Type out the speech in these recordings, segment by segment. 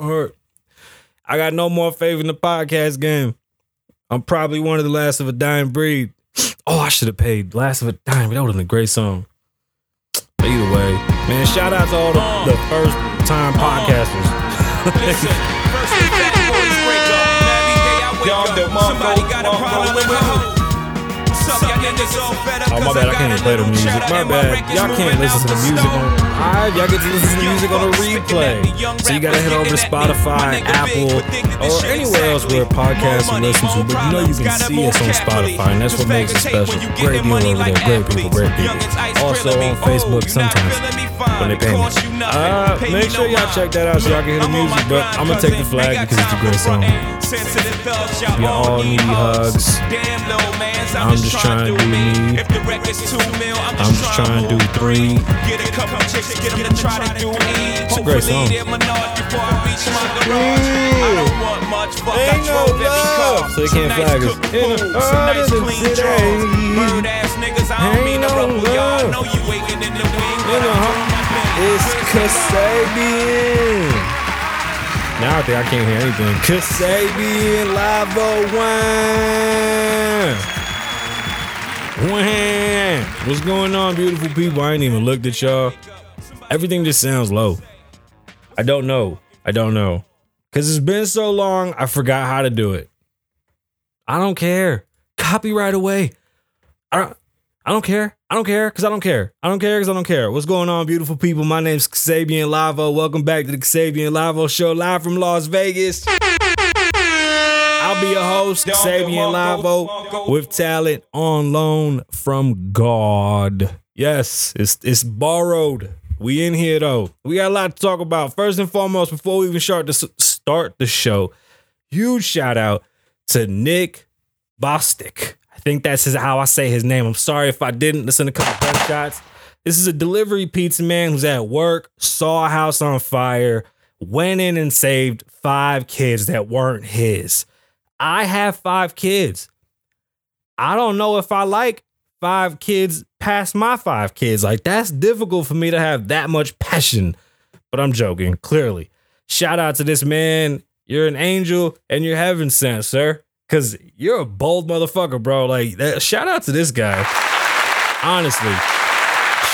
Or I got no more faith in the podcast game. I'm probably one of the last of a dying breed. Oh, I should have paid Last of a Dying. Breed. That would have been a great song. But either way, man, shout out to all the, the first time podcasters. Listen, first the fat boys Oh my bad, I can't even play the music. My bad. Y'all can't listen to the music store. on. Alright, y'all get to listen to the music on the replay. So you gotta head over to Spotify, Apple, or anywhere else where podcasts are listened to. But you know you can see us on Spotify, and that's what makes it special. Great deal over there, great people, great people. Also on Facebook sometimes when they pay me. Uh, make sure y'all check that out so y'all can hear the music. But I'm gonna take the flag because it's a great song. Y'all all need hugs. I'm just trying do me. If the record's two mil, I'm just, trying to do three. Get a couple chicks, get them to try to do me. It's a great song. I don't want much, but I drove every car. So they can't flag us. Some nice clean drawers. Bird ass niggas, I don't mean to ruffle y'all. know you waiting in the wing, but It's Kasabian. Now I think I can't hear anything. Kasabian Live 01. What's going on, beautiful people? I ain't even looked at y'all. Everything just sounds low. I don't know. I don't know. Because it's been so long, I forgot how to do it. I don't care. Copyright away. I don't, I don't care. I don't care because I don't care. I don't care because I don't care. What's going on, beautiful people? My name's Kasabian Lavoe. Welcome back to the Kasabian Lavoe Show, live from Las Vegas. I'll be your host, Kasabian Lavoe, with talent on loan from God. Yes, it's it's borrowed. We in here though. We got a lot to talk about. First and foremost, before we even start the start the show, huge shout out to Nick Bostic. I think that's his, how I say his name. I'm sorry if I didn't listen to a couple gunshots. This is a delivery pizza man who's at work, saw a house on fire, went in and saved five kids that weren't his. I have five kids. I don't know if I like five kids past my five kids. Like, that's difficult for me to have that much passion. But I'm joking, clearly. Shout out to this man. You're an angel and you're heaven sent, sir. Cause you're a bold motherfucker, bro. Like that, shout out to this guy. Honestly,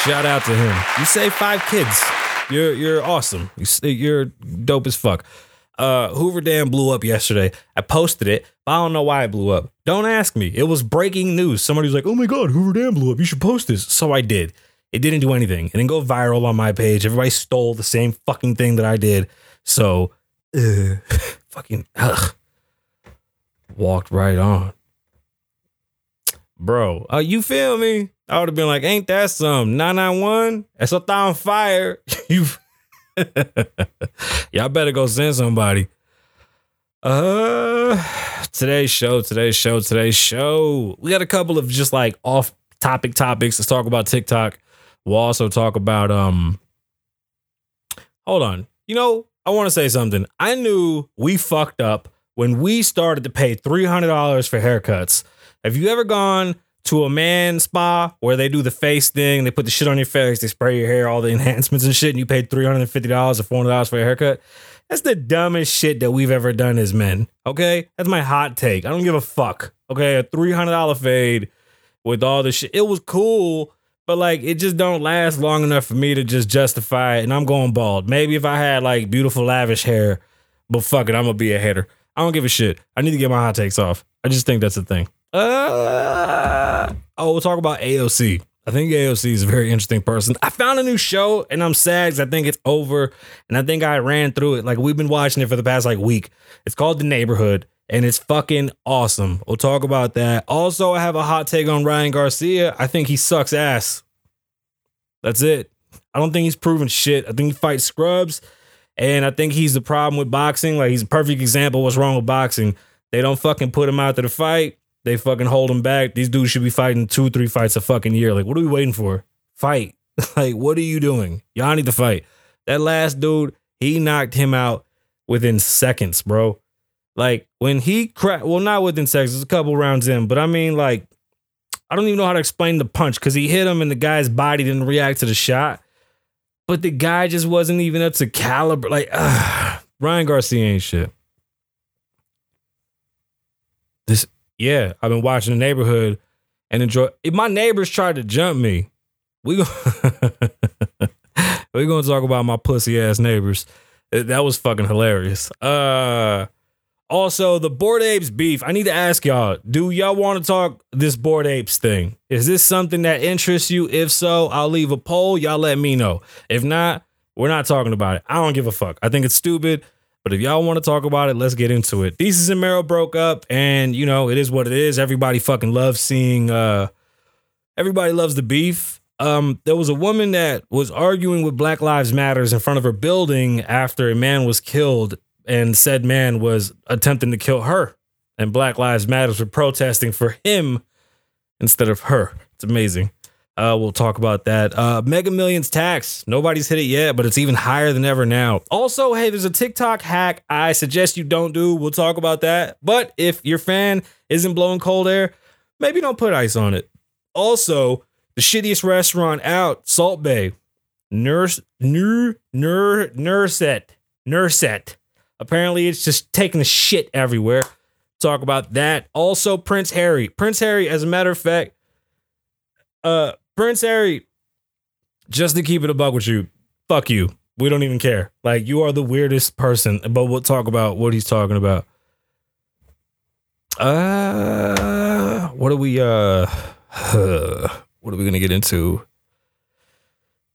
shout out to him. You say five kids. You're you're awesome. You're dope as fuck. Uh, Hoover Dam blew up yesterday. I posted it, but I don't know why it blew up. Don't ask me. It was breaking news. Somebody was like, "Oh my god, Hoover Dam blew up. You should post this." So I did. It didn't do anything. It didn't go viral on my page. Everybody stole the same fucking thing that I did. So, uh, fucking ugh walked right on. Bro, uh, you feel me? I would have been like, ain't that some 991? That's a on fire. you Y'all better go send somebody. Uh today's show, today's show, today's show. We got a couple of just like off topic topics. Let's talk about TikTok. We'll also talk about um hold on. You know, I want to say something. I knew we fucked up when we started to pay $300 for haircuts. Have you ever gone to a man spa where they do the face thing, they put the shit on your face, they spray your hair, all the enhancements and shit, and you paid $350 or $400 for a haircut? That's the dumbest shit that we've ever done as men. Okay? That's my hot take. I don't give a fuck. Okay? A $300 fade with all the shit. It was cool, but like it just don't last long enough for me to just justify it. And I'm going bald. Maybe if I had like beautiful, lavish hair, but fuck it, I'm gonna be a hater. I don't give a shit. I need to get my hot takes off. I just think that's the thing. Uh, oh, we'll talk about AOC. I think AOC is a very interesting person. I found a new show and I'm sad because I think it's over. And I think I ran through it. Like we've been watching it for the past like week. It's called The Neighborhood and it's fucking awesome. We'll talk about that. Also, I have a hot take on Ryan Garcia. I think he sucks ass. That's it. I don't think he's proven shit. I think he fights scrubs. And I think he's the problem with boxing. Like he's a perfect example what's wrong with boxing. They don't fucking put him out to the fight. They fucking hold him back. These dudes should be fighting two, three fights a fucking year. Like, what are we waiting for? Fight. like, what are you doing? Y'all need to fight. That last dude, he knocked him out within seconds, bro. Like when he cracked, well, not within seconds, a couple rounds in, but I mean, like, I don't even know how to explain the punch because he hit him and the guy's body didn't react to the shot. But the guy just wasn't even up to caliber. Like, ah, Ryan Garcia ain't shit. This, yeah, I've been watching the neighborhood and enjoy. If my neighbors tried to jump me, we go, we gonna talk about my pussy ass neighbors. That was fucking hilarious. Uh, also the Bored Apes beef. I need to ask y'all: Do y'all want to talk this Bored Apes thing? Is this something that interests you? If so, I'll leave a poll. Y'all let me know. If not, we're not talking about it. I don't give a fuck. I think it's stupid. But if y'all want to talk about it, let's get into it. Desus and Mero broke up, and you know, it is what it is. Everybody fucking loves seeing uh everybody loves the beef. Um, there was a woman that was arguing with Black Lives Matters in front of her building after a man was killed, and said man was attempting to kill her. And Black Lives Matters were protesting for him instead of her. It's amazing. Uh, we'll talk about that. Uh, Mega Millions tax. Nobody's hit it yet, but it's even higher than ever now. Also, hey, there's a TikTok hack I suggest you don't do. We'll talk about that. But if your fan isn't blowing cold air, maybe don't put ice on it. Also, the shittiest restaurant out, Salt Bae. Nurse, nur, nur, nurset, nurset. Apparently, it's just taking the shit everywhere. Talk about that. Also, Prince Harry. Prince Harry, as a matter of fact, uh, Prince Harry, just to keep it a buck with you, fuck you. We don't even care. Like you are the weirdest person, but we'll talk about what he's talking about. Uh, what are we? Uh, what are we gonna get into?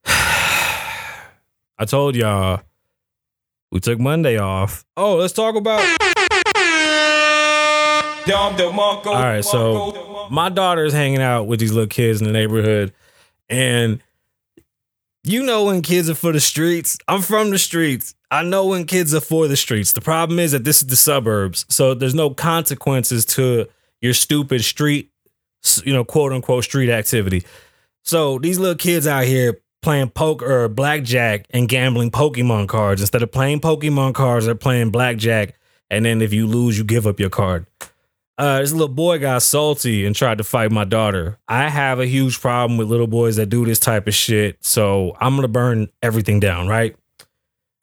I told y'all we took Monday off. Oh, let's talk about. All right, so my daughter's hanging out with these little kids in the neighborhood, and you know when kids are for the streets. I'm from the streets. I know when kids are for the streets. The problem is that this is the suburbs, so there's no consequences to your stupid street, you know, quote unquote street activity. So these little kids out here playing poker er, or blackjack and gambling Pokemon cards instead of playing Pokemon cards, they're playing blackjack. And then if you lose, you give up your card uh, this little boy got salty and tried to fight my daughter. I have a huge problem with little boys that do this type of shit, so I'm gonna burn everything down, right?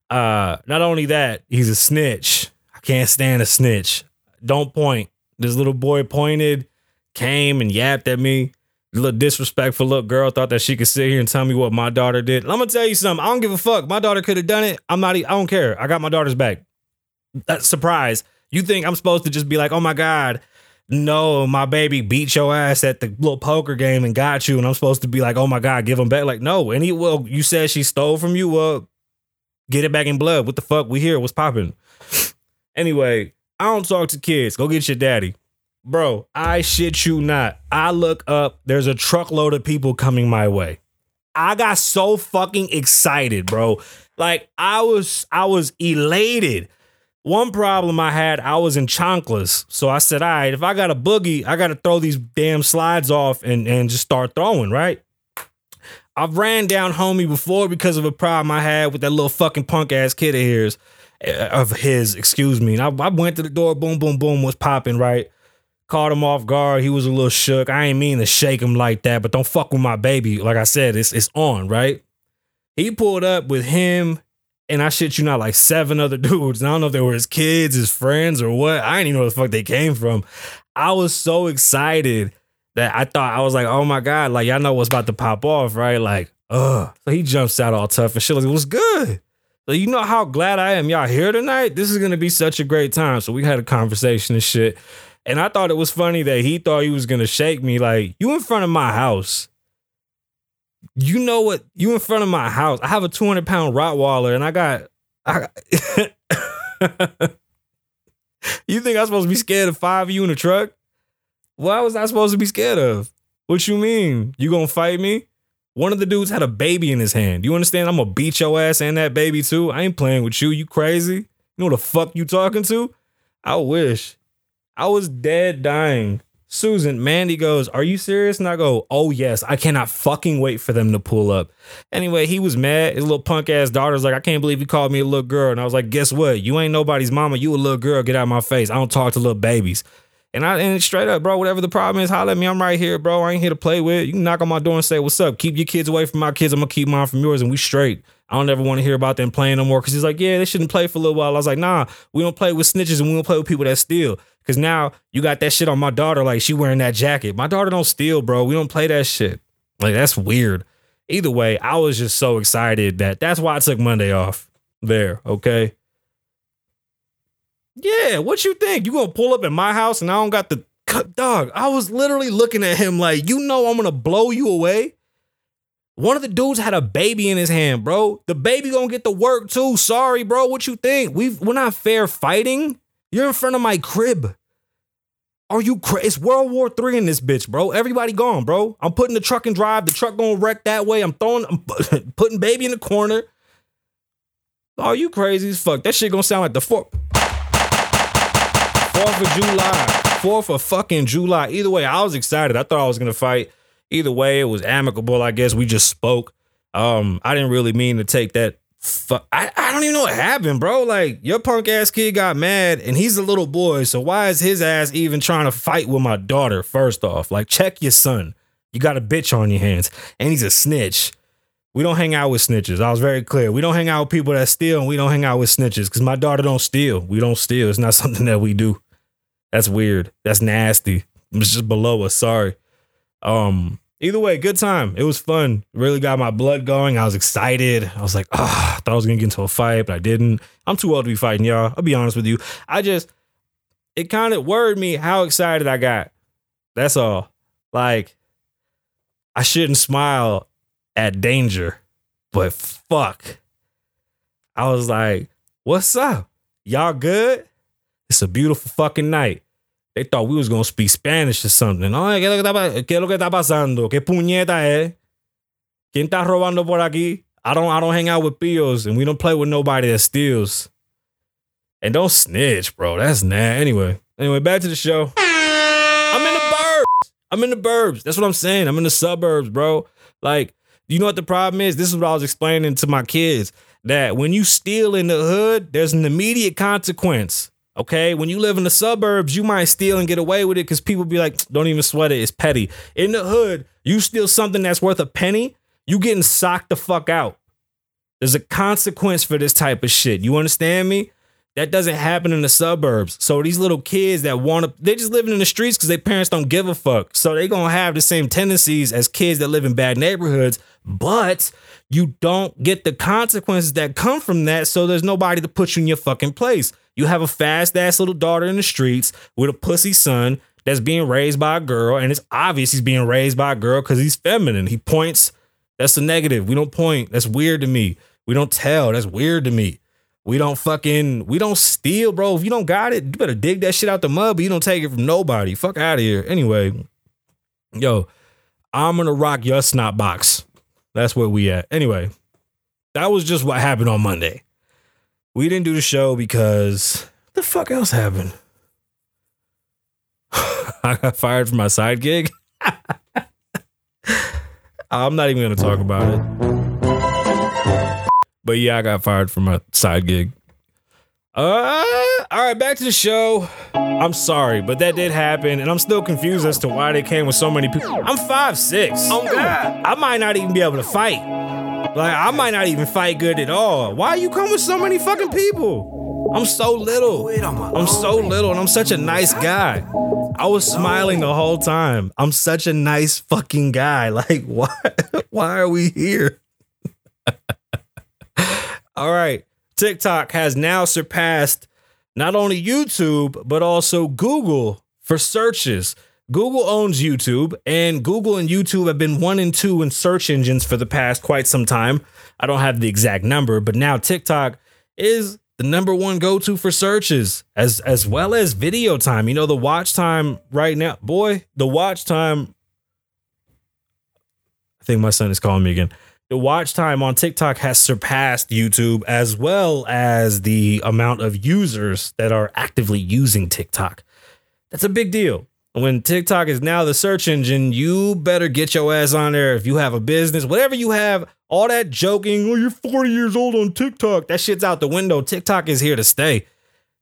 Uh, not only that, he's a snitch. I can't stand a snitch. Don't point. This little boy pointed, came and yapped at me. Little disrespectful little girl thought that she could sit here and tell me what my daughter did. I'm gonna tell you something. I don't give a fuck. My daughter could have done it. I'm not. I don't care. I got my daughter's back. That's surprise. You think I'm supposed to just be like, oh my God, no, my baby beat your ass at the little poker game and got you. And I'm supposed to be like, oh my God, give him back. Like, no. And he, well, you said she stole from you. Well, get it back in blood. What the fuck? We here. What's popping? Anyway, I don't talk to kids. Go get your daddy. Bro, I shit you not. I look up, there's a truckload of people coming my way. I got so fucking excited, bro. Like I was I was elated. One problem I had, I was in chanclas. So I said, all right, if I got a boogie, I got to throw these damn slides off and, and just start throwing, right? I've ran down homie before because of a problem I had with that little fucking punk ass kid of his, uh, of his, excuse me. And I, I went to the door, boom, boom, boom, was popping, right? Caught him off guard. He was a little shook. I ain't mean to shake him like that, but don't fuck with my baby. Like I said, it's it's on, right? He pulled up with him and I shit you not, like seven other dudes. And I don't know if they were his kids, his friends, or what. I didn't even know where the fuck they came from. I was so excited that I thought I was like, oh my God, like y'all know what's about to pop off, right? Like, uh. So he jumps out all tough and shit. Like, what's good? So you know how glad I am y'all here tonight? This is gonna be such a great time. So we had a conversation and shit. And I thought it was funny that he thought he was gonna shake me. Like, you in front of my house. You know what? You in front of my house. I have a 200 pound Rottweiler and I got. I got you think I'm supposed to be scared of five of you in a truck? What was I supposed to be scared of? What you mean? You gonna fight me? One of the dudes had a baby in his hand. You understand? I'm gonna beat your ass and that baby too. I ain't playing with you. You crazy? You know what the fuck you talking to? I wish. I was dead dying. Susan, Mandy goes, Are you serious? And I go, Oh, yes. I cannot fucking wait for them to pull up. Anyway, he was mad. His little punk ass daughter's like, I can't believe you called me a little girl. And I was like, Guess what? You ain't nobody's mama. You a little girl. Get out of my face. I don't talk to little babies. And I and straight up, bro, whatever the problem is, holler at me. I'm right here, bro. I ain't here to play with. You knock on my door and say, What's up? Keep your kids away from my kids. I'm gonna keep mine from yours, and we straight. I don't ever want to hear about them playing no more. Cause he's like, yeah, they shouldn't play for a little while. I was like, nah, we don't play with snitches and we don't play with people that steal. Cause now you got that shit on my daughter, like she wearing that jacket. My daughter don't steal, bro. We don't play that shit. Like that's weird. Either way, I was just so excited that that's why I took Monday off. There, okay. Yeah, what you think? You gonna pull up at my house and I don't got the dog? I was literally looking at him like, you know, I'm gonna blow you away. One of the dudes had a baby in his hand, bro. The baby gonna get the work too. Sorry, bro. What you think? We we're not fair fighting. You're in front of my crib. Are you crazy? It's World War Three in this bitch, bro. Everybody gone, bro. I'm putting the truck in drive. The truck gonna wreck that way. I'm throwing, I'm putting baby in the corner. Are you crazy as fuck? That shit gonna sound like the fourth, Fourth of July, Fourth of fucking July. Either way, I was excited. I thought I was gonna fight. Either way, it was amicable. I guess we just spoke. Um, I didn't really mean to take that. Fu- I, I don't even know what happened, bro. Like your punk ass kid got mad, and he's a little boy. So why is his ass even trying to fight with my daughter? First off, like check your son. You got a bitch on your hands, and he's a snitch. We don't hang out with snitches. I was very clear. We don't hang out with people that steal, and we don't hang out with snitches because my daughter don't steal. We don't steal. It's not something that we do. That's weird. That's nasty. It's just below us. Sorry. Um, either way, good time. It was fun. Really got my blood going. I was excited. I was like, ah, I thought I was gonna get into a fight, but I didn't. I'm too old to be fighting, y'all. I'll be honest with you. I just it kind of worried me how excited I got. That's all. Like, I shouldn't smile at danger, but fuck. I was like, what's up? Y'all good? It's a beautiful fucking night. They thought we was gonna speak Spanish or something. Ay, ¿qué es lo que está, pasando? ¿Qué puñeta es? ¿Quién está robando por aquí? I don't I don't hang out with pillos and we don't play with nobody that steals. And don't snitch, bro. That's nah. Anyway, anyway, back to the show. I'm in the burbs. I'm in the burbs. That's what I'm saying. I'm in the suburbs, bro. Like, you know what the problem is? This is what I was explaining to my kids. That when you steal in the hood, there's an immediate consequence. Okay, when you live in the suburbs, you might steal and get away with it because people be like, "Don't even sweat it. It's petty." In the hood, you steal something that's worth a penny, you getting socked the fuck out. There's a consequence for this type of shit. You understand me? That doesn't happen in the suburbs. So these little kids that want to, they just living in the streets because their parents don't give a fuck. So they gonna have the same tendencies as kids that live in bad neighborhoods, but you don't get the consequences that come from that. So there's nobody to put you in your fucking place. You have a fast ass little daughter in the streets with a pussy son that's being raised by a girl, and it's obvious he's being raised by a girl because he's feminine. He points. That's a negative. We don't point. That's weird to me. We don't tell. That's weird to me. We don't fucking we don't steal, bro. If you don't got it, you better dig that shit out the mud, but you don't take it from nobody. Fuck out of here. Anyway, yo, I'm gonna rock your snot box. That's where we at. Anyway, that was just what happened on Monday. We didn't do the show because the fuck else happened? I got fired from my side gig. I'm not even gonna talk about it. But yeah, I got fired from my side gig. Uh, all right, back to the show. I'm sorry, but that did happen, and I'm still confused as to why they came with so many people. I'm five six. Oh, God. I might not even be able to fight. Like I might not even fight good at all. Why you come with so many fucking people? I'm so little. I'm so little, and I'm such a nice guy. I was smiling the whole time. I'm such a nice fucking guy. Like why? Why are we here? All right. TikTok has now surpassed not only YouTube, but also Google for searches. Google owns YouTube, and Google and YouTube have been one and two in search engines for the past quite some time. I don't have the exact number, but now TikTok is the number one go-to for searches, as as well as video time. You know, the watch time right now, boy, the watch time. I think my son is calling me again the watch time on TikTok has surpassed YouTube as well as the amount of users that are actively using TikTok. That's a big deal. When TikTok is now the search engine, you better get your ass on there. If you have a business, whatever you have, all that joking, oh, you're 40 years old on TikTok, that shit's out the window. TikTok is here to stay.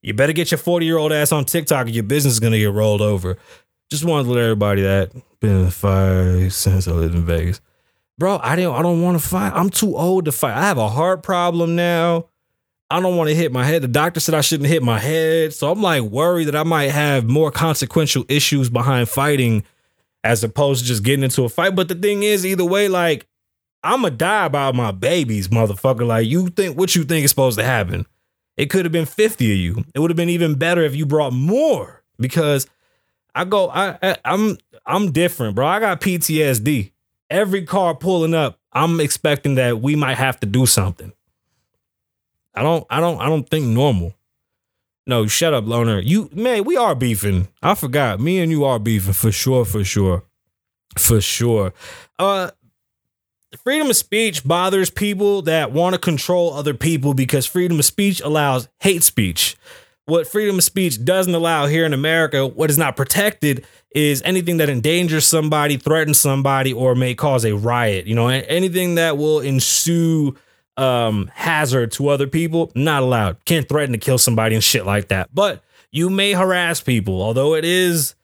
You better get your 40 year old ass on TikTok or your business is going to get rolled over. Just wanted to let everybody that. Been five since I lived in Vegas. Bro, I didn't I don't want to fight. I'm too old to fight. I have a heart problem now. I don't want to hit my head. The doctor said I shouldn't hit my head. So I'm like worried that I might have more consequential issues behind fighting as opposed to just getting into a fight. But the thing is, either way, like, I'ma die about my babies, motherfucker. Like, you think what you think is supposed to happen. It could have been 50 of you. It would have been even better if you brought more because I go, I, I I'm I'm different, bro. I got PTSD. Every car pulling up, I'm expecting that we might have to do something. I don't, I don't, I don't think normal. No, shut up, loner. You man, we are beefing. I forgot. Me and you are beefing for sure, for sure. For sure. Uh freedom of speech bothers people that want to control other people because freedom of speech allows hate speech. What freedom of speech doesn't allow here in America, what is not protected is anything that endangers somebody, threatens somebody, or may cause a riot. You know, anything that will ensue um hazard to other people not allowed. Can't threaten to kill somebody and shit like that. But you may harass people. Although it is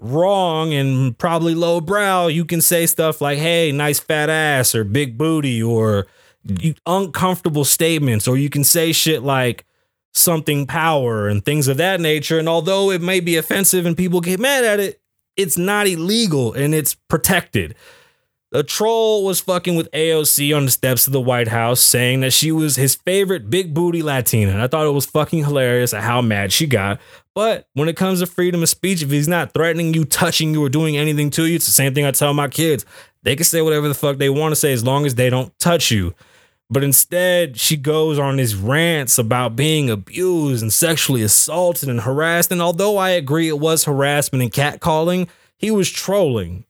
wrong and probably lowbrow you can say stuff like hey nice fat ass or big booty or uncomfortable statements. Or you can say shit like something power and things of that nature and although it may be offensive and people get mad at it it's not illegal and it's protected a troll was fucking with AOC on the steps of the White House, saying that she was his favorite big booty Latina. And I thought it was fucking hilarious at how mad she got. But when it comes to freedom of speech, if he's not threatening you, touching you, or doing anything to you, it's the same thing I tell my kids. They can say whatever the fuck they want to say as long as they don't touch you. But instead, she goes on these rants about being abused and sexually assaulted and harassed. And although I agree it was harassment and catcalling, he was trolling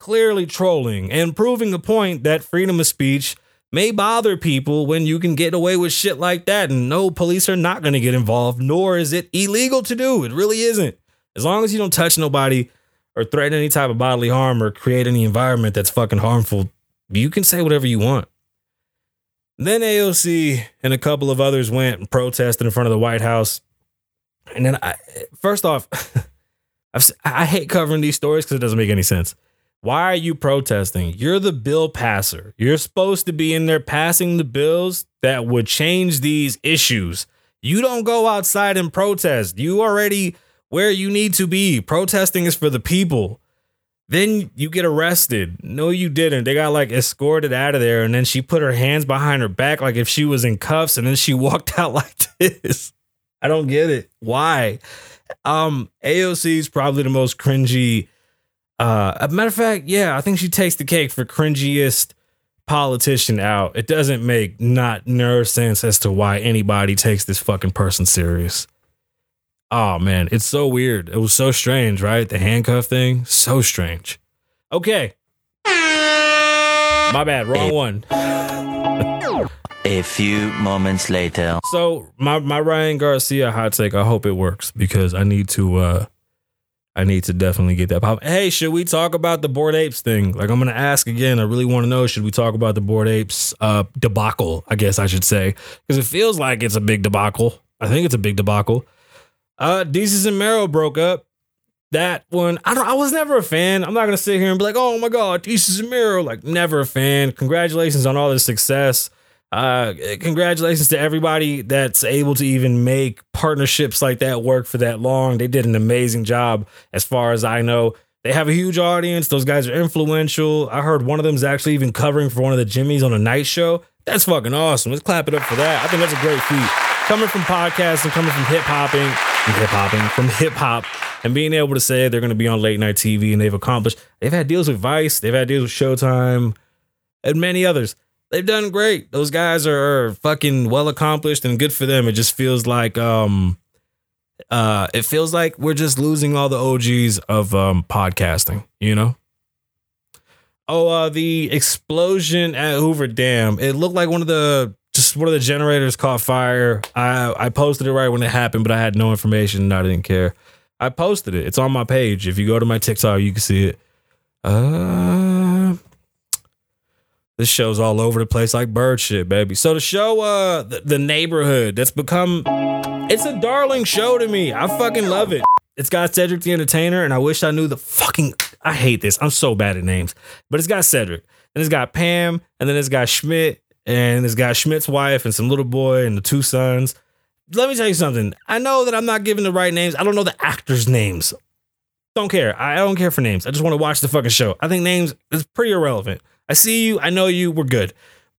clearly trolling and proving a point that freedom of speech may bother people when you can get away with shit like that. And no police are not going to get involved nor is it illegal to do. It really isn't. As long as you don't touch nobody or threaten any type of bodily harm or create any environment that's fucking harmful you can say whatever you want then AOC and a couple of others went and protested in front of the White House and then I, first off I hate covering these stories because it doesn't make any sense why are you protesting? You're the bill passer. You're supposed to be in there passing the bills that would change these issues. You don't go outside and protest. You already where you need to be. Protesting is for the people. Then you get arrested. No, you didn't. They got like escorted out of there. And then she put her hands behind her back like if she was in cuffs. And then she walked out like this. I don't get it. Why? Um, AOC is probably the most cringy uh, a matter of fact, yeah, I think she takes the cake for cringiest politician out. It doesn't make not nerve sense as to why anybody takes this fucking person serious. Oh man, it's so weird. It was so strange, right? The handcuff thing, so strange. Okay. My bad, wrong one. A few moments later. So my my Ryan Garcia hot take, I hope it works because I need to uh I need to definitely get that pop. Hey, should we talk about the Bored Apes thing? Like, I'm gonna ask again. I really want to know. Should we talk about the Bored Apes uh, debacle? I guess I should say because it feels like it's a big debacle. I think it's a big debacle. Uh, Desus and Mero broke up. That one, I don't. I was never a fan. I'm not gonna sit here and be like, oh my god, Desus and Mero. Like, never a fan. Congratulations on all the success uh congratulations to everybody that's able to even make partnerships like that work for that long they did an amazing job as far as i know they have a huge audience those guys are influential i heard one of them is actually even covering for one of the jimmys on a night show that's fucking awesome let's clap it up for that i think that's a great feat coming from podcasts and coming from hip-hopping hip-hopping from hip-hop and being able to say they're going to be on late night tv and they've accomplished they've had deals with vice they've had deals with showtime and many others they've done great. Those guys are fucking well accomplished and good for them. It just feels like um uh it feels like we're just losing all the OGs of um podcasting, you know? Oh, uh the explosion at Hoover Dam. It looked like one of the one of the generators caught fire. I I posted it right when it happened, but I had no information. And I didn't care. I posted it. It's on my page. If you go to my TikTok, you can see it. Uh this show's all over the place like bird shit, baby. So the show, uh, the, the neighborhood, that's become, it's a darling show to me. I fucking love it. It's got Cedric the Entertainer, and I wish I knew the fucking. I hate this. I'm so bad at names, but it's got Cedric. and it's got Pam, and then it's got Schmidt, and it's got Schmidt's wife and some little boy and the two sons. Let me tell you something. I know that I'm not giving the right names. I don't know the actors' names. Don't care. I don't care for names. I just want to watch the fucking show. I think names is pretty irrelevant. I see you. I know you. We're good.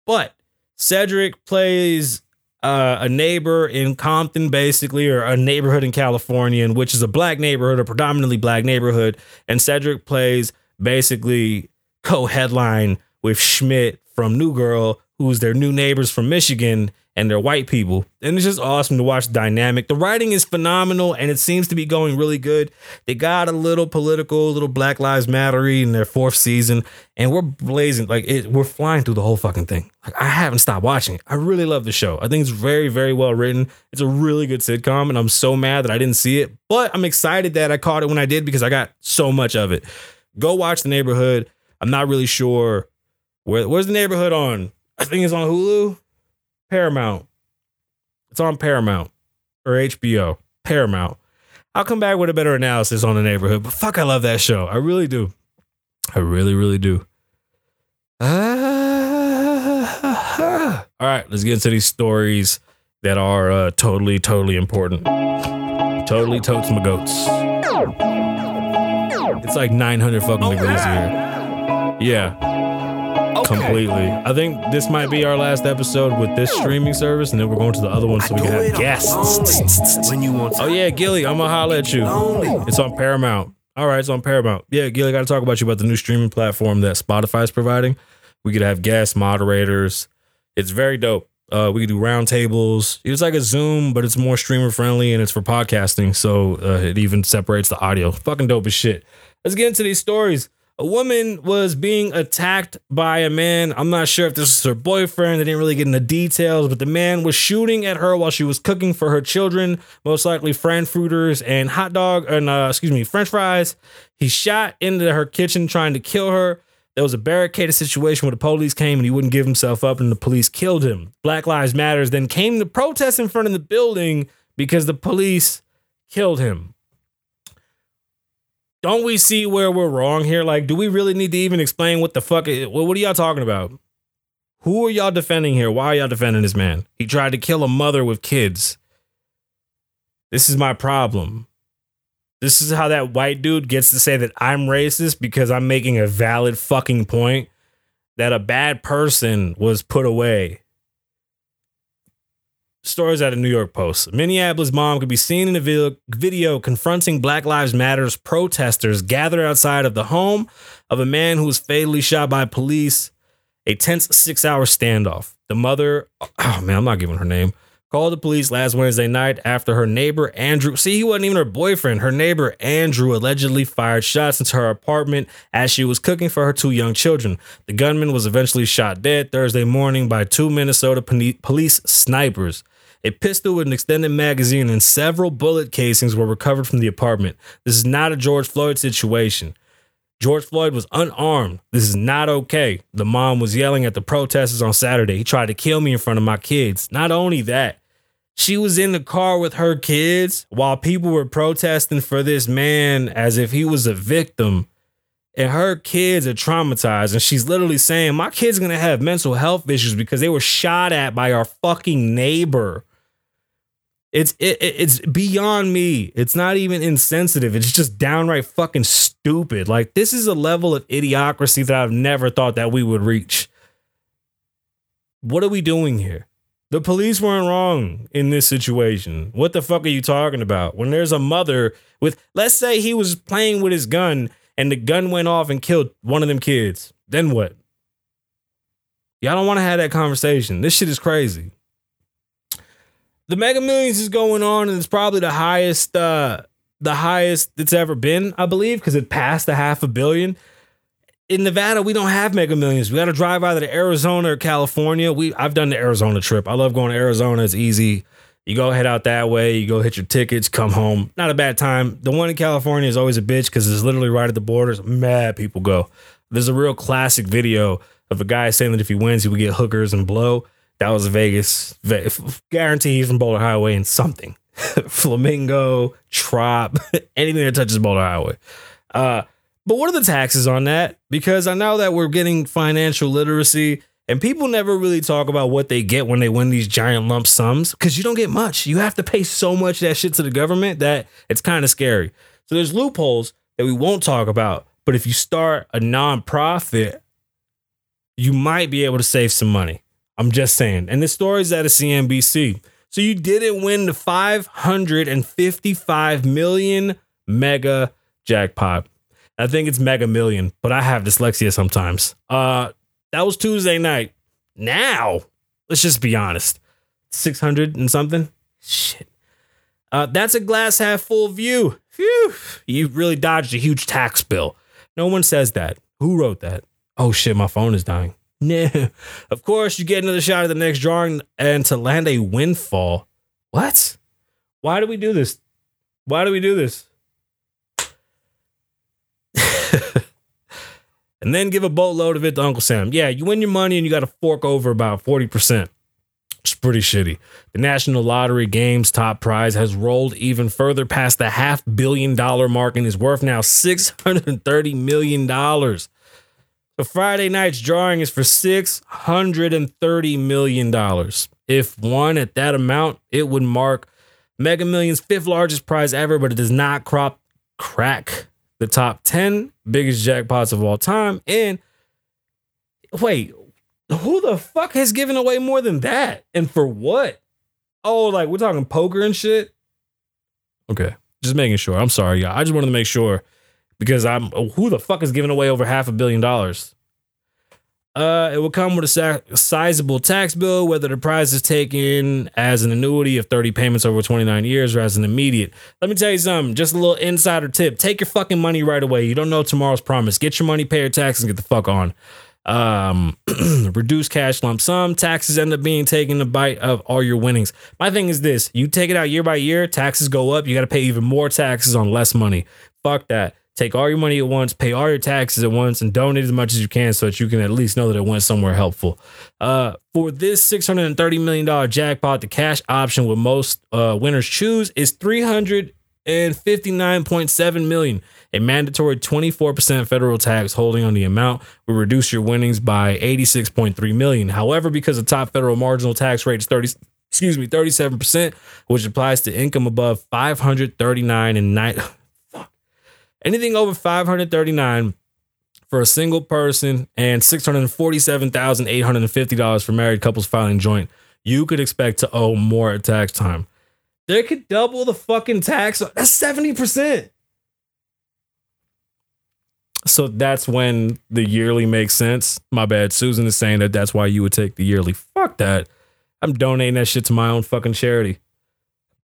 But Cedric plays uh, a neighbor in Compton, basically, or a neighborhood in California, which is a black neighborhood, a predominantly black neighborhood. And Cedric plays basically co-headline with Schmidt from New Girl, who's their new neighbors from Michigan, and they're white people. And it's just awesome to watch the dynamic. The writing is phenomenal and it seems to be going really good. They got a little political, a little Black Lives Mattery in their fourth season, and we're blazing like it, we're flying through the whole fucking thing. Like I haven't stopped watching it. I really love the show. I think it's very, very well written. It's a really good sitcom, and I'm so mad that I didn't see it, but I'm excited that I caught it when I did because I got so much of it. Go watch the neighborhood. I'm not really sure where where's the neighborhood on. I think it's on Hulu. Paramount. It's on Paramount or HBO. Paramount. I'll come back with a better analysis on the neighborhood, but fuck, I love that show. I really do. I really, really do. Ah. all right, let's get into these stories that are uh, totally, totally important. Totally totes my goats. It's like 900 fucking degrees here. Yeah, completely. I think this might be our last episode with this streaming service, and then we're going to the other one so we can have guests. When you want Oh yeah, Gilly, I'm gonna holler at you. It's on Paramount. All right, it's on Paramount. Yeah, Gilly, got to talk about you about the new streaming platform that Spotify is providing. We could have guest moderators. It's very dope. Uh, we could do roundtables. It's like a Zoom, but it's more streamer friendly and it's for podcasting. So uh, it even separates the audio. Fucking dope as shit. Let's get into these stories. A woman was being attacked by a man. I'm not sure if this was her boyfriend. They didn't really get into details, but the man was shooting at her while she was cooking for her children, most likely frankfurters and hot dog, and uh, excuse me, French fries. He shot into her kitchen trying to kill her. There was a barricaded situation where the police came and he wouldn't give himself up, and the police killed him. Black Lives Matters then came to protest in front of the building because the police killed him don't we see where we're wrong here? Like, do we really need to even explain what the fuck? Is, what, what are y'all talking about? Who are y'all defending here? Why are y'all defending this man? He tried to kill a mother with kids. This is my problem. This is how that white dude gets to say that I'm racist because I'm making a valid fucking point that a bad person was put away. Stories out of New York Post. Minneapolis mom could be seen in a video, video confronting Black Lives Matters protesters gathered outside of the home of a man who was fatally shot by police. A tense six hour standoff. The mother, oh man, I'm not giving her name, called the police last Wednesday night after her neighbor Andrew, see, he wasn't even her boyfriend. Her neighbor Andrew allegedly fired shots into her apartment as she was cooking for her two young children. The gunman was eventually shot dead Thursday morning by two Minnesota police snipers. A pistol with an extended magazine and several bullet casings were recovered from the apartment. This is not a George Floyd situation. George Floyd was unarmed. This is not okay. The mom was yelling at the protesters on Saturday. He tried to kill me in front of my kids. Not only that, she was in the car with her kids while people were protesting for this man as if he was a victim. And her kids are traumatized. And she's literally saying, My kid's are gonna have mental health issues because they were shot at by our fucking neighbor. It's it, it- it's beyond me. It's not even insensitive. It's just downright fucking stupid. Like this is a level of idiocracy that I've never thought that we would reach. What are we doing here? The police weren't wrong in this situation. What the fuck are you talking about? When there's a mother with let's say he was playing with his gun and the gun went off and killed one of them kids. Then what? Y'all don't want to have that conversation. This shit is crazy the Mega Millions is going on, and it's probably the highest, uh, the highest it's ever been, I believe, because it passed a half a billion. In Nevada, we don't have Mega Millions. We got to drive either to Arizona or California. We I've done the Arizona trip. I love going to Arizona. It's easy. You go head out that way. You go hit your tickets, come home. Not a bad time. The one in California is always a bitch because it's literally right at the borders. Mad people go. There's a real classic video of a guy saying that if he wins, he would get hookers and blow. That was Vegas. Ve- Guarantee he's from Boulder Highway and something. Flamingo, Trop, anything that touches Boulder Highway. Uh, But what are the taxes on that? Because I know that we're getting financial literacy and people never really talk about what they get when they win these giant lump sums because you don't get much. You have to pay so much that shit to the government that it's kind of scary. So there's loopholes that we won't talk about. But if you start a nonprofit, you might be able to save some money. I'm just saying. And the story's at a CNBC. So you didn't win the 555 million mega jackpot. I think it's mega million, but I have dyslexia sometimes. Uh that was Tuesday night. Now, let's just be honest. 600 and something? Shit. Uh, that's a glass half full view. Phew. You really dodged a huge tax bill. No one says that. Who wrote that? Oh shit, my phone is dying. No. Of course, you get another shot at the next drawing and to land a windfall. What? Why do we do this? Why do we do this? and then give a boatload of it to Uncle Sam. Yeah, you win your money and you got to fork over about 40%. It's pretty shitty. The National Lottery Games top prize has rolled even further past the half billion dollar mark and is worth now $630 million. The Friday night's drawing is for $630 million. If won at that amount, it would mark Mega Millions' fifth largest prize ever, but it does not crop crack the top 10 biggest jackpots of all time. And wait, who the fuck has given away more than that? And for what? Oh, like we're talking poker and shit? Okay. Just making sure. I'm sorry, y'all. I just wanted to make sure because I'm who the fuck is giving away over half a billion dollars? Uh, it will come with a sa- sizable tax bill, whether the prize is taken as an annuity of 30 payments over 29 years or as an immediate. Let me tell you something, just a little insider tip. Take your fucking money right away. You don't know tomorrow's promise. Get your money, pay your taxes, and get the fuck on. Um, reduce cash lump sum. Taxes end up being taken a bite of all your winnings. My thing is this you take it out year by year, taxes go up. You got to pay even more taxes on less money. Fuck that. Take all your money at once, pay all your taxes at once, and donate as much as you can so that you can at least know that it went somewhere helpful. Uh, for this $630 million jackpot, the cash option with most uh, winners choose is 359.7 million. A mandatory 24% federal tax holding on the amount will reduce your winnings by 86.3 million. However, because the top federal marginal tax rate is 30 excuse me, 37%, which applies to income above 539 and 9 anything over 539 for a single person and $647,850 for married couples filing joint, you could expect to owe more at tax time. They could double the fucking tax. That's 70%. So that's when the yearly makes sense. My bad. Susan is saying that that's why you would take the yearly. Fuck that. I'm donating that shit to my own fucking charity.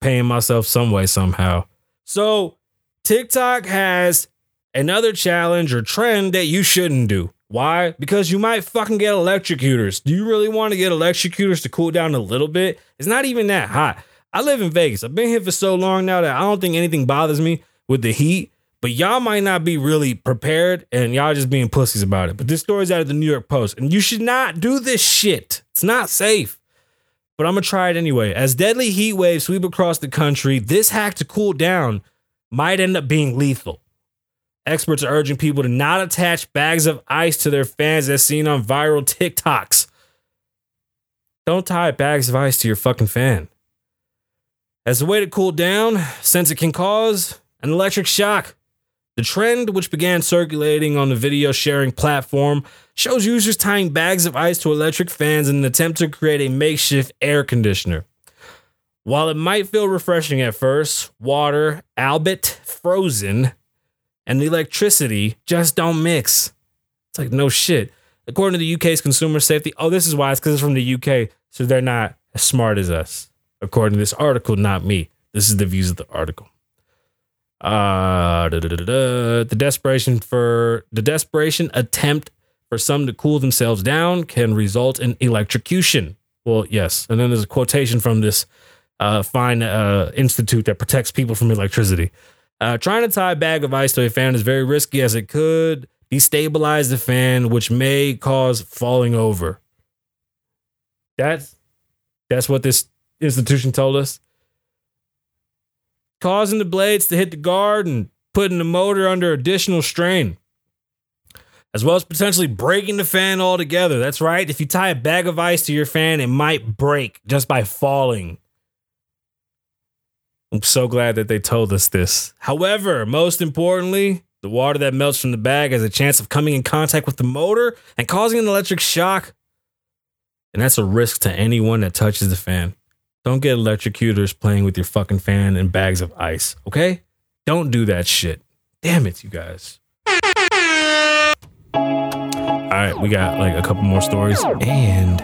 Paying myself some way, somehow. So TikTok has another challenge or trend that you shouldn't do. Why? Because you might fucking get electrocutors. Do you really want to get electrocutors to cool down a little bit? It's not even that hot. I live in Vegas. I've been here for so long now that I don't think anything bothers me with the heat. But y'all might not be really prepared and y'all just being pussies about it. But this story's out of the New York Post. And you should not do this shit. It's not safe. But I'm gonna try it anyway. As deadly heat waves sweep across the country, this hack to cool down might end up being lethal. Experts are urging people to not attach bags of ice to their fans as seen on viral TikToks. Don't tie bags of ice to your fucking fan. As a way to cool down, since it can cause an electric shock. The trend, which began circulating on the video sharing platform, shows users tying bags of ice to electric fans in an attempt to create a makeshift air conditioner. While it might feel refreshing at first, water, albeit frozen, and the electricity just don't mix. It's like no shit. According to the UK's consumer safety, oh, this is why it's because it's from the UK, so they're not as smart as us. According to this article, not me. This is the views of the article. Uh, the desperation for the desperation attempt for some to cool themselves down can result in electrocution. Well, yes, and then there's a quotation from this uh, fine uh, institute that protects people from electricity. Uh, trying to tie a bag of ice to a fan is very risky as it could destabilize the fan, which may cause falling over. That's that's what this institution told us. Causing the blades to hit the guard and putting the motor under additional strain. as well as potentially breaking the fan altogether. That's right. If you tie a bag of ice to your fan, it might break just by falling. I'm so glad that they told us this. However, most importantly, the water that melts from the bag has a chance of coming in contact with the motor and causing an electric shock. And that's a risk to anyone that touches the fan. Don't get electrocutors playing with your fucking fan and bags of ice, okay? Don't do that shit. Damn it, you guys. All right, we got like a couple more stories. And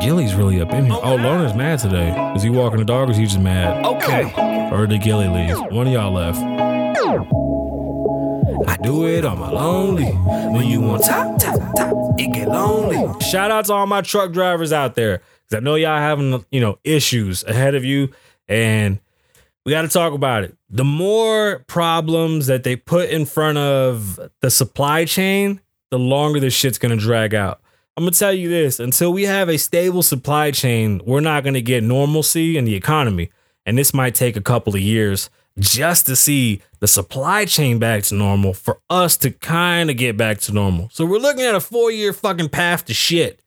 Gilly's really up in here. Oh, Loner's mad today. Is he walking the dog or is he just mad? Okay. Or did Gilly leave? One of y'all left. I do it on my lonely. When you want top, top, top, it get lonely. Shout out to all my truck drivers out there. Cause I know y'all having, you know, issues ahead of you. And we got to talk about it. The more problems that they put in front of the supply chain, the longer this shit's gonna drag out. I'm gonna tell you this until we have a stable supply chain, we're not gonna get normalcy in the economy. And this might take a couple of years just to see the supply chain back to normal for us to kind of get back to normal. So we're looking at a four year fucking path to shit.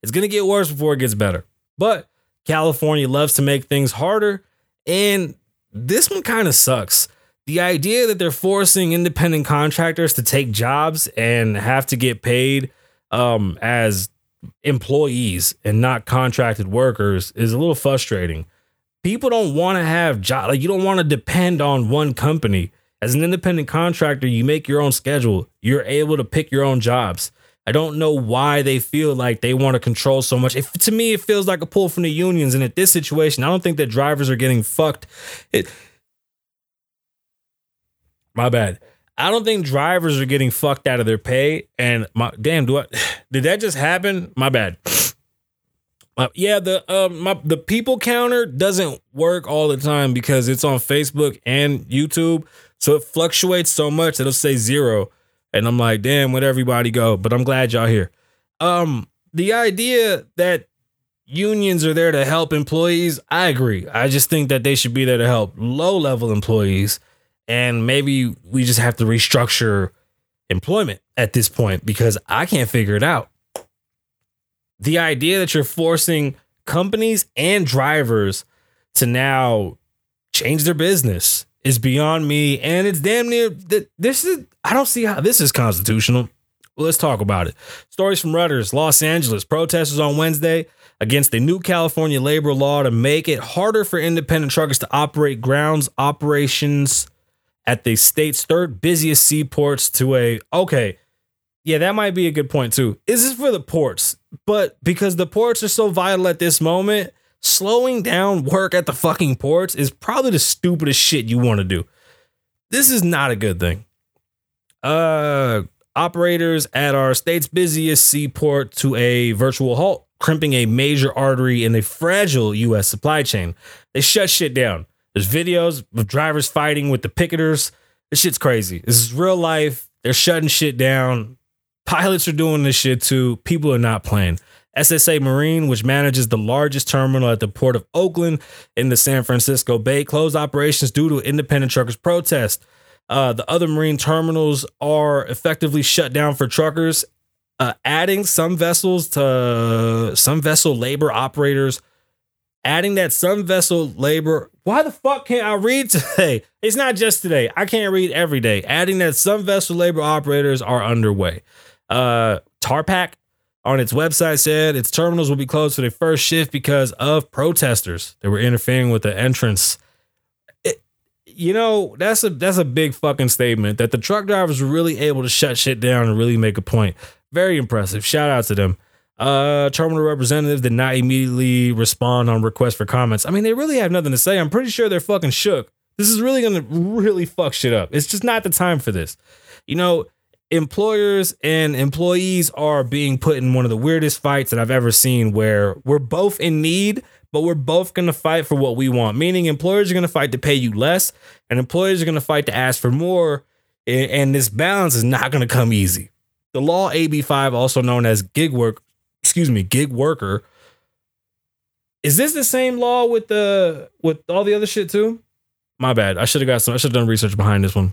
It's gonna get worse before it gets better. But California loves to make things harder. And this one kind of sucks. The idea that they're forcing independent contractors to take jobs and have to get paid um, as employees and not contracted workers is a little frustrating. People don't want to have job like you don't want to depend on one company. As an independent contractor, you make your own schedule. You're able to pick your own jobs. I don't know why they feel like they want to control so much. If to me it feels like a pull from the unions, and at this situation, I don't think that drivers are getting fucked. It, my bad. I don't think drivers are getting fucked out of their pay. And my damn, do I did that just happen? My bad. Uh, yeah, the um my the people counter doesn't work all the time because it's on Facebook and YouTube, so it fluctuates so much that it'll say zero, and I'm like, damn, where'd everybody go? But I'm glad y'all here. Um, the idea that unions are there to help employees, I agree. I just think that they should be there to help low level employees and maybe we just have to restructure employment at this point because I can't figure it out. The idea that you're forcing companies and drivers to now change their business is beyond me. And it's damn near this is, I don't see how this is constitutional. Let's talk about it. Stories from Reuters, Los Angeles. Protesters on Wednesday against a new California labor law to make it harder for independent truckers to operate grounds operations at the state's third busiest seaports to a okay yeah that might be a good point too. Is this for the ports? But because the ports are so vital at this moment slowing down work at the fucking ports is probably the stupidest shit you want to do. This is not a good thing. Uh operators at our state's busiest seaport to a virtual halt crimping a major artery in a fragile us supply chain. They shut shit down there's videos of drivers fighting with the picketers. This shit's crazy. This is real life. They're shutting shit down. Pilots are doing this shit too. People are not playing. SSA Marine, which manages the largest terminal at the port of Oakland in the San Francisco Bay, closed operations due to independent truckers' protest. Uh, the other marine terminals are effectively shut down for truckers, uh, adding some vessels to some vessel labor operators adding that some vessel labor. Why the fuck can't I read today? It's not just today. I can't read every day. Adding that some vessel labor operators are underway. Uh, TraPac on its website said its terminals will be closed for the first shift because of protesters that were interfering with the entrance. It, you know, that's a that's a big fucking statement that the truck drivers were really able to shut shit down and really make a point. Very impressive. Shout out to them. Uh, terminal representatives did not immediately respond on requests for comments. I mean, they really have nothing to say. I'm pretty sure they're fucking shook. This is really gonna really fuck shit up. It's just not the time for this. You know, employers and employees are being put in one of the weirdest fights that I've ever seen where we're both in need, but we're both going to fight for what we want. Meaning employers are going to fight to pay you less and employers are going to fight to ask for more. And, and this balance is not going to come easy. The law AB5, also known as gig work, excuse me, gig worker. Is this the same law with the with all the other shit too? My bad. I should have got some. I should have done research behind this one.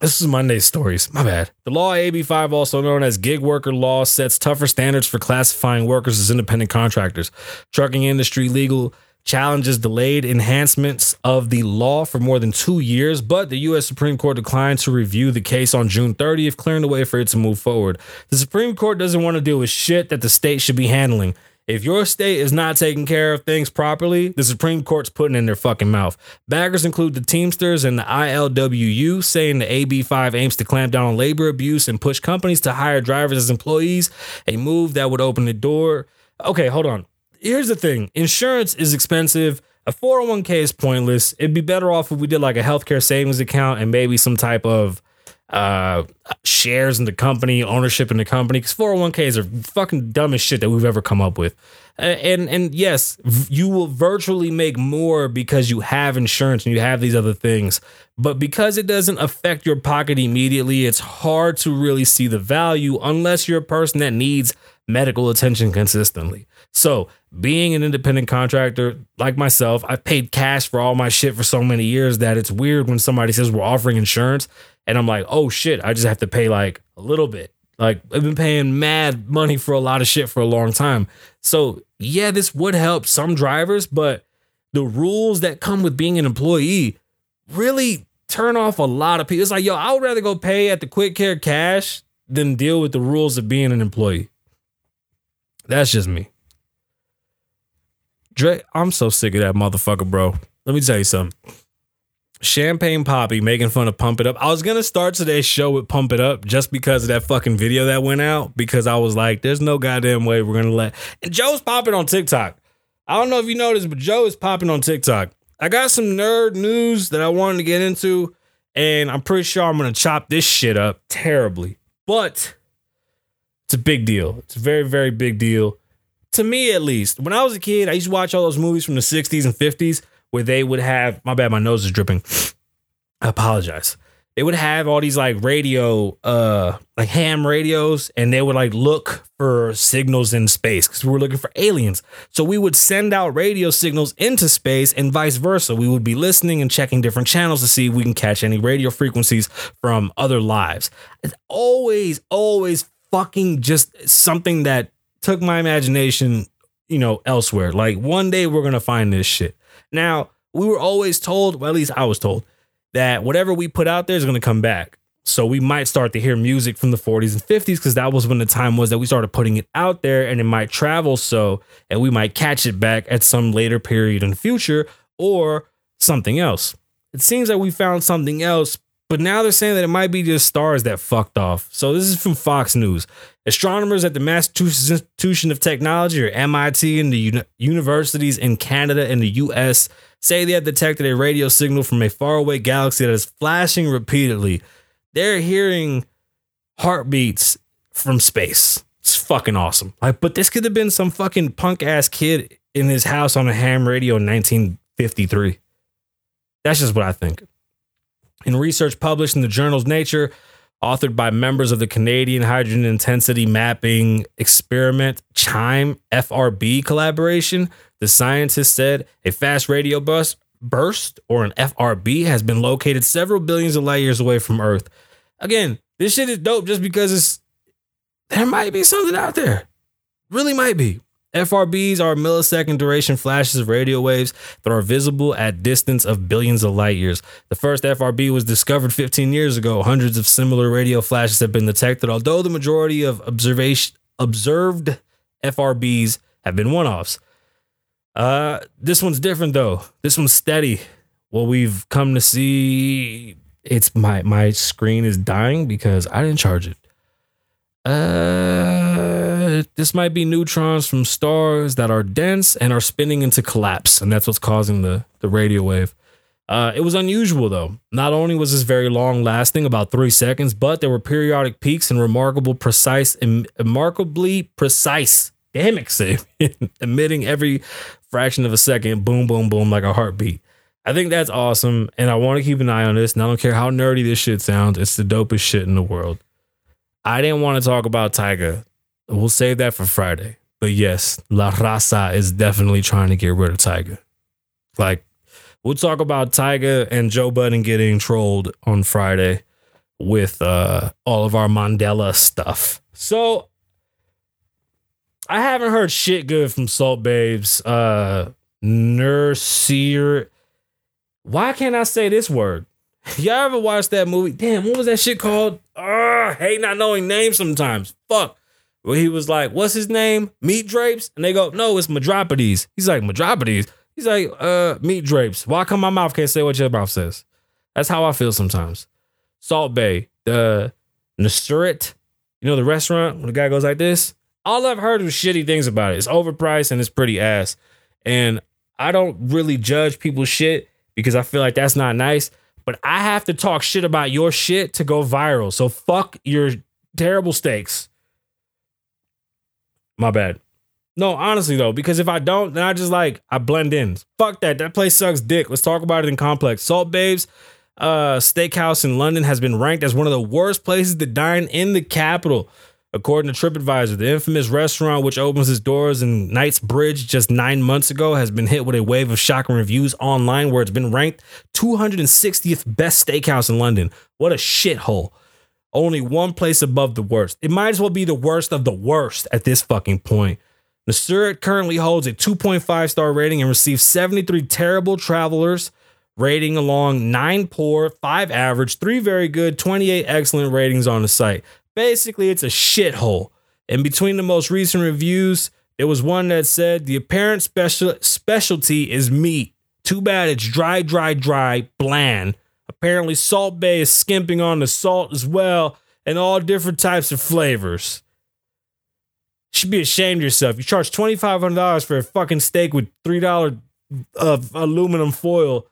This is Monday's stories. My bad. The law AB5, also known as gig worker law, sets tougher standards for classifying workers as independent contractors. Trucking industry legal challenges delayed enhancements of the law for more than two years, but the U.S. Supreme Court declined to review the case on June 30th, clearing the way for it to move forward. The Supreme Court doesn't want to deal with shit that the state should be handling. If your state is not taking care of things properly, the Supreme Court's putting in their fucking mouth. Backers include the Teamsters and the ILWU, saying the AB5 aims to clamp down on labor abuse and push companies to hire drivers as employees, a move that would open the door. Okay, hold on. Here's the thing insurance is expensive. A 401k is pointless. It'd be better off if we did like a healthcare savings account and maybe some type of uh shares in the company, ownership in the company. Because 401ks are fucking dumbest shit that we've ever come up with. And and yes, you will virtually make more because you have insurance and you have these other things. But because it doesn't affect your pocket immediately, it's hard to really see the value unless you're a person that needs medical attention consistently. So, being an independent contractor like myself, I've paid cash for all my shit for so many years that it's weird when somebody says we're offering insurance and I'm like, oh shit, I just have to pay like a little bit. Like, I've been paying mad money for a lot of shit for a long time. So, yeah, this would help some drivers, but the rules that come with being an employee really turn off a lot of people. It's like, yo, I would rather go pay at the quick care cash than deal with the rules of being an employee. That's just me. Dre, I'm so sick of that motherfucker, bro. Let me tell you something. Champagne Papi making fun of Pump It Up. I was gonna start today's show with Pump It Up just because of that fucking video that went out. Because I was like, there's no goddamn way we're gonna let. And Joe's popping on TikTok. I don't know if you noticed, but Joe is popping on TikTok. I got some nerd news that I wanted to get into, and I'm pretty sure I'm gonna chop this shit up terribly. But it's a big deal. It's a very, very big deal. To me, at least. When I was a kid, I used to watch all those movies from the 60s and 50s where they would have, my bad, my nose is dripping. I apologize. They would have all these like radio, uh, like ham radios, and they would like look for signals in space because we were looking for aliens. So we would send out radio signals into space and vice versa. We would be listening and checking different channels to see if we can catch any radio frequencies from other lives. It's always, always fucking just something that took my imagination, you know, elsewhere. Like one day we're gonna find this shit. Now, we were always told, well, at least I was told, that whatever we put out there is gonna come back. So we might start to hear music from the 40s and 50s because that was when the time was that we started putting it out there and it might travel so and we might catch it back at some later period in the future or something else. It seems like we found something else, but now they're saying that it might be just stars that fucked off. So this is from Fox News. Astronomers at the Massachusetts Institution of Technology, or MIT, and the uni- universities in Canada and the US say they have detected a radio signal from a faraway galaxy that is flashing repeatedly. They're hearing heartbeats from space. It's fucking awesome. Like, but this could have been some fucking punk ass kid in his house on a ham radio in 1953. That's just what I think. In research published in the journal's Nature, authored by members of the Canadian Hydrogen Intensity Mapping Experiment CHIME FRB collaboration, the scientists said a fast radio bus burst or an FRB has been located several billions of light years away from Earth. Again, this shit is dope just because it's there might be something out there. Really might be. FRBs are millisecond duration flashes of radio waves that are visible at distance of billions of light years. The first FRB was discovered 15 years ago. Hundreds of similar radio flashes have been detected, although the majority of observation observed FRBs have been one-offs. Uh, this one's different though. This one's steady. What we've come to see, it's my my screen is dying because I didn't charge it. Uh, this might be neutrons from stars that are dense and are spinning into collapse, and that's what's causing the the radio wave. Uh, it was unusual though. Not only was this very long lasting, about three seconds, but there were periodic peaks and remarkable precise, em- remarkably precise. Damn it, Sid. emitting every fraction of a second, boom, boom, boom, like a heartbeat. I think that's awesome, and I want to keep an eye on this. And I don't care how nerdy this shit sounds; it's the dopest shit in the world. I didn't want to talk about Tiger. We'll save that for Friday. But yes, La Raza is definitely trying to get rid of Tiger. Like, we'll talk about Tiger and Joe Budden getting trolled on Friday. with uh all of our Mandela stuff. So I haven't heard shit good from Salt Bae's. Uh Nurseer. Why can't I say this word? Y'all ever watched that movie? Damn, what was that shit called? Ah, hate not knowing names sometimes. Fuck. Where he was like, what's his name? Meat drapes? And they go, no, it's Madropodes. He's like, Madropodes? He's like, uh, meat drapes. Why come my mouth can't say what your mouth says? That's how I feel sometimes. Salt Bae, the Nusr-Et, you know, the restaurant when the guy goes like this. All I've heard was shitty things about it. It's overpriced and it's pretty ass. And I don't really judge people's shit because I feel like that's not nice. But I have to talk shit about your shit to go viral. So fuck your terrible steaks. My bad. No, honestly though, because if I don't, then I just like I blend in. Fuck that. That place sucks dick. Let's talk about it in complex. Salt Bae's uh, Steakhouse in London has been ranked as one of the worst places to dine in the capital. According to TripAdvisor, the infamous restaurant, which opens its doors in Knightsbridge just nine months ago, has been hit with a wave of shocking reviews online where it's been ranked 260th best steakhouse in London. What a shithole. Only one place above the worst. It might as well be the worst of the worst at this fucking point. The Surit currently holds a 2.5 star rating and receives 73 terrible travelers rating along 9 poor, 5 average, 3 very good, 28 excellent ratings on the site. Basically, it's a shithole. And between the most recent reviews, there was one that said the apparent special specialty is meat. Too bad it's dry, dry, dry, bland. Apparently, Salt Bae is skimping on the salt as well, and all different types of flavors. Should be ashamed of yourself. You charge twenty five hundred dollars for a fucking steak with three dollar of aluminum foil,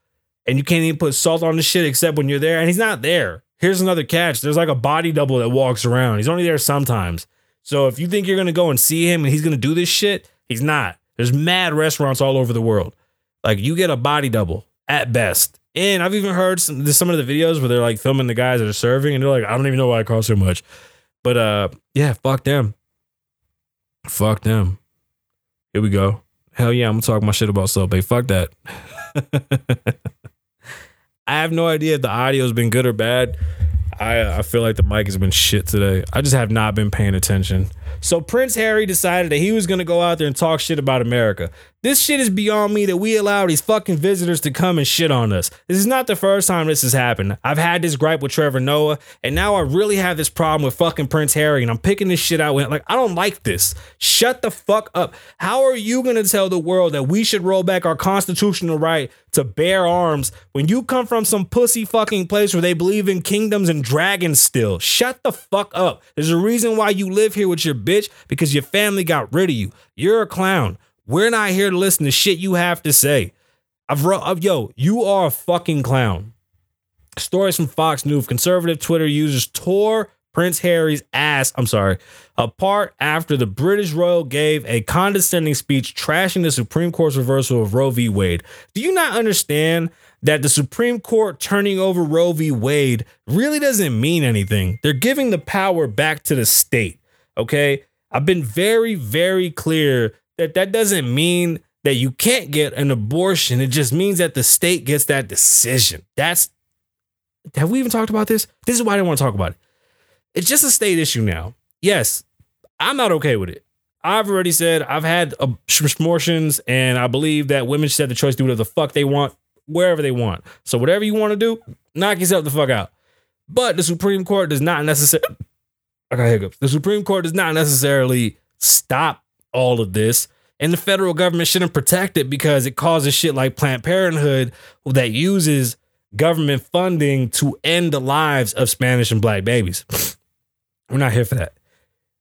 and you can't even put salt on the shit except when you're there. And he's not there. Here's another catch. There's like a body double that walks around. He's only there sometimes. So if you think you're gonna go and see him and he's gonna do this shit, he's not. There's mad restaurants all over the world. Like you get a body double at best. And I've even heard some some of the videos where they're like filming the guys that are serving and they're like, I don't even know why it costs so much. But uh yeah, fuck them. Fuck them. Here we go. Hell yeah, I'm gonna talk my shit about Subway. Fuck that. I have no idea if the audio's been good or bad. I uh, I feel like the mic has been shit today. I just have not been paying attention. So Prince Harry decided that he was gonna go out there and talk shit about America. This shit is beyond me that we allow these fucking visitors to come and shit on us. This is not the first time this has happened. I've had this gripe with Trevor Noah, and now I really have this problem with fucking Prince Harry, and I'm picking this shit out with like I don't like this. Shut the fuck up. How are you gonna tell the world that we should roll back our constitutional right to bear arms when you come from some pussy fucking place where they believe in kingdoms and dragons still? Shut the fuck up. There's a reason why you live here with your bitch because your family got rid of you. You're a clown. We're not here to listen to shit you have to say. I've wrote, yo, you are a fucking clown. Stories from Fox News. Conservative Twitter users tore Prince Harry's ass, I'm sorry, apart after the British royal gave a condescending speech trashing the Supreme Court's reversal of Roe v. Wade. Do you not understand that the Supreme Court turning over Roe v. Wade really doesn't mean anything? They're giving the power back to the state, okay? I've been very, very clear that that doesn't mean that you can't get an abortion. It just means that the state gets that decision. That's have we even talked about this? This is why I didn't want to talk about it. It's just a state issue now. Yes, I'm not okay with it. I've already said I've had abortions, and I believe that women should have the choice to do whatever the fuck they want, wherever they want. So whatever you want to do, knock yourself the fuck out. But the Supreme Court does not necessarily. I got hiccups. The Supreme Court does not necessarily stop all of this. And the federal government shouldn't protect it because it causes shit like Planned Parenthood that uses government funding to end the lives of Spanish and black babies. We're not here for that.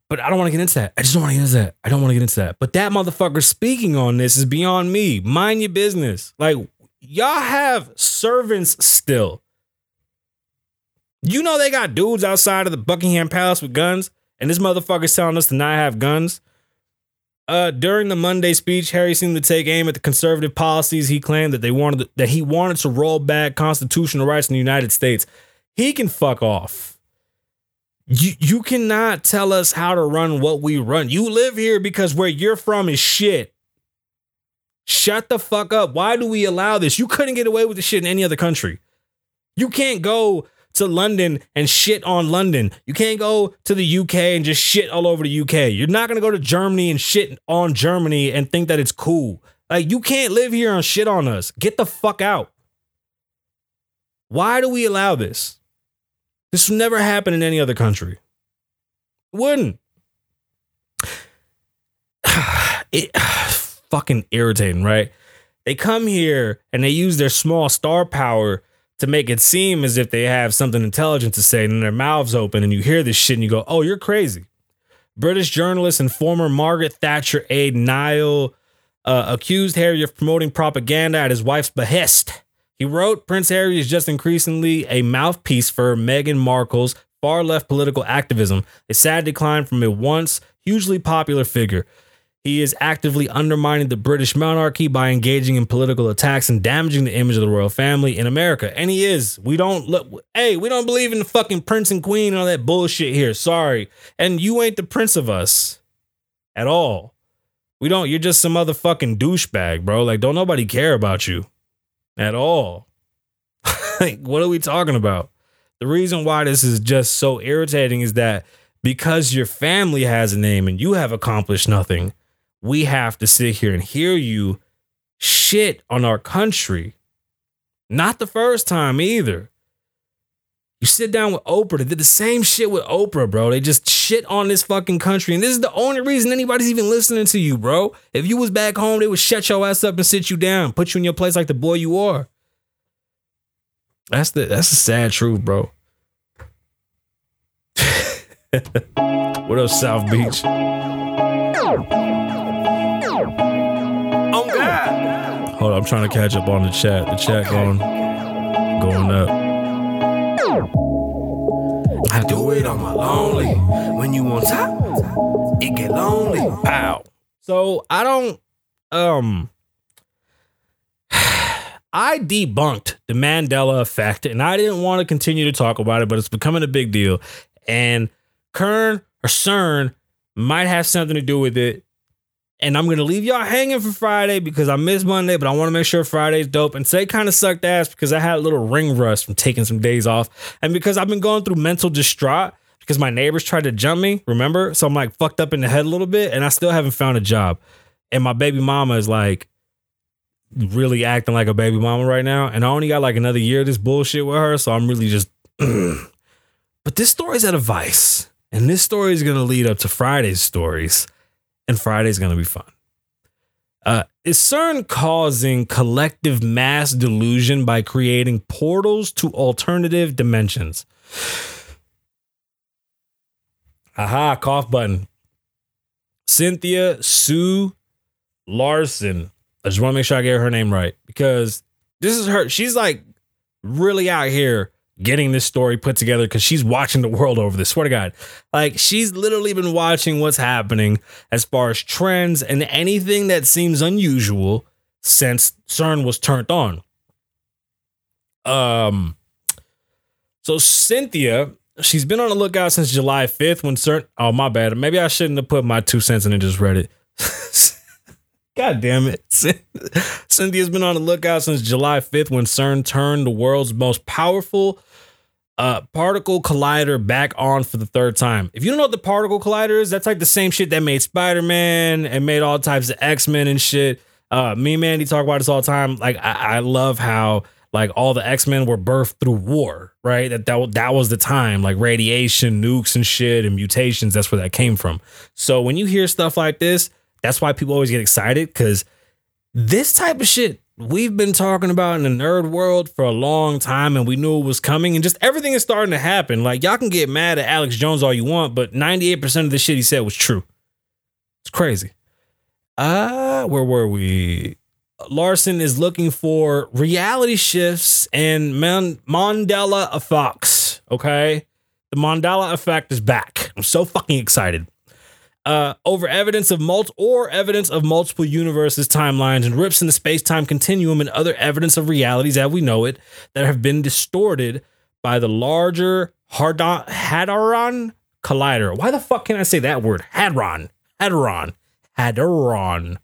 But I don't want to get into that. I just don't want to get into that. I don't want to get into that. But that motherfucker speaking on this is beyond me. Mind your business. Like, y'all have servants still. You know they got dudes outside of the Buckingham Palace with guns, and this motherfucker's telling us to not have guns. Uh, during the Monday speech, Harry seemed to take aim at the conservative policies he claimed that they wanted that he wanted to roll back constitutional rights in the United States. He can fuck off. You you cannot tell us how to run what we run. You live here because where you're from is shit. Shut the fuck up. Why do we allow this? You couldn't get away with this shit in any other country. You can't go to London and shit on London. You can't go to the UK and just shit all over the UK. You're not gonna go to Germany and shit on Germany and think that it's cool. Like you can't live here and shit on us. Get the fuck out. Why do we allow this? This would never happen in any other country. It wouldn't. It fucking irritating, right? They come here and they use their small star power to make it seem as if they have something intelligent to say, and their mouths open, and you hear this shit and you go, "Oh, you're crazy." British journalist and former Margaret Thatcher aide Niall uh, accused Harry of promoting propaganda at his wife's behest. He wrote, Prince Harry is just increasingly a mouthpiece for Meghan Markle's far left political activism, a sad decline from a once hugely popular figure. He is actively undermining the British monarchy by engaging in political attacks and damaging the image of the royal family in America. And he is. We don't look, hey, we don't believe in the fucking prince and queen and all that bullshit here. Sorry. And you ain't the prince of us at all. We don't, you're just some motherfucking douchebag, bro. Like, don't nobody care about you at all. like, what are we talking about? The reason why this is just so irritating is that because your family has a name and you have accomplished nothing, we have to sit here and hear you shit on our country. Not the first time either. You sit down with Oprah. They did the same shit with Oprah, bro. They just shit on this fucking country. And this is the only reason anybody's even listening to you, bro. If you was back home, they would shut your ass up and sit you down, put you in your place like the boy you are. That's the that's the sad truth, bro. what up, South Beach? Hold on, I'm trying to catch up on the chat. The chat going going up. I do it on my lonely. When you on top, it get lonely. Pow. So I don't um I debunked the Mandela effect and I didn't want to continue to talk about it, but it's becoming a big deal. And Kern or CERN might have something to do with it. And I'm gonna leave y'all hanging for Friday because I missed Monday, but I want to make sure Friday's dope. And today kind of sucked ass because I had a little ring rust from taking some days off, and because I've been going through mental distraught because my neighbors tried to jump me. Remember, so I'm like fucked up in the head a little bit, and I still haven't found a job. And my baby mama is like really acting like a baby mama right now, and I only got like another year of this bullshit with her, so I'm really just. but this story's at a vice, and this story is gonna lead up to Friday's stories and Friday's gonna be fun. Uh, is CERN causing collective mass delusion by creating portals to alternative dimensions? Aha, cough button. Cynthia Sue Larson. I just want to make sure I get her name right because this is her. She's like really out here getting this story put together because she's watching the world over this. Swear to God. Like she's literally been watching what's happening as far as trends and anything that seems unusual since CERN was turned on. Um so Cynthia, she's been on the lookout since July 5th when CERN oh my bad. Maybe I shouldn't have put my two cents in and just read it. God damn it. Cynthia's been on the lookout since July 5th when CERN turned the world's most powerful uh, particle collider back on for the third time. If you don't know what the particle collider is, that's like the same shit that made Spider Man and made all types of X Men and shit. Uh, me and Mandy talk about this all the time. Like, I, I love how like all the X Men were birthed through war, right? That, that that was the time, like radiation, nukes, and shit, and mutations. That's where that came from. So when you hear stuff like this, that's why people always get excited because this type of shit we've been talking about in the nerd world for a long time and we knew it was coming and just everything is starting to happen. Like y'all can get mad at Alex Jones all you want, but 98% of the shit he said was true. It's crazy. Uh, where were we? Larson is looking for reality shifts and Man- Mandela effects. Okay. The Mandela effect is back. I'm so fucking excited uh, over evidence of multi or evidence of multiple universes, timelines, and rips in the space-time continuum, and other evidence of realities as we know it that have been distorted by the larger Hadron Hadron Collider. Why the fuck can I say that word? Hadron, Hadron, Hadron,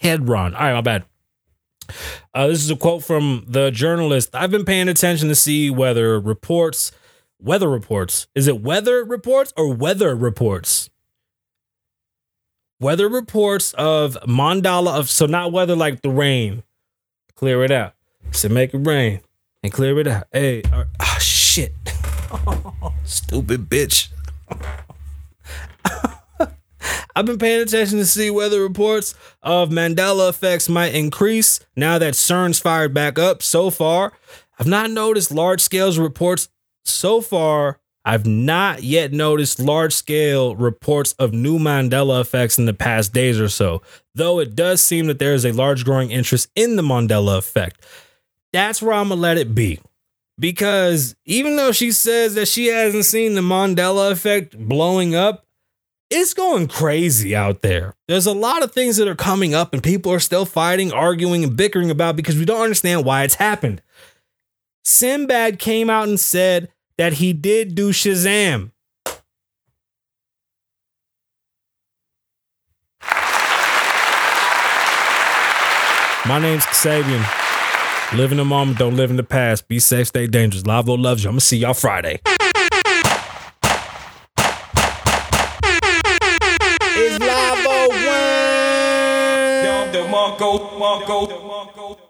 Hadron. All right, my bad. Uh, this is a quote from the journalist. I've been paying attention to see whether reports weather reports. Is it weather reports or weather reports? Weather reports of mandala of so not weather like the rain. Clear it out. So make it rain and clear it out. Hey, uh, ah, shit. Stupid bitch. I've been paying attention to see weather reports of Mandela effects might increase now that CERN's fired back up. So far, I've not noticed large scale reports. So far, I've not yet noticed large scale reports of new Mandela effects in the past days or so, though it does seem that there is a large growing interest in the Mandela effect. That's where I'm gonna let it be. Because even though she says that she hasn't seen the Mandela effect blowing up, it's going crazy out there. There's a lot of things that are coming up, and people are still fighting, arguing, and bickering about because we don't understand why it's happened. Sinbad came out and said that he did do Shazam. My name's Kasabian. Live in the moment, don't live in the past. Be safe, stay dangerous. Lavoe loves you. I'm gonna see y'all Friday. It's Lavoe Marco.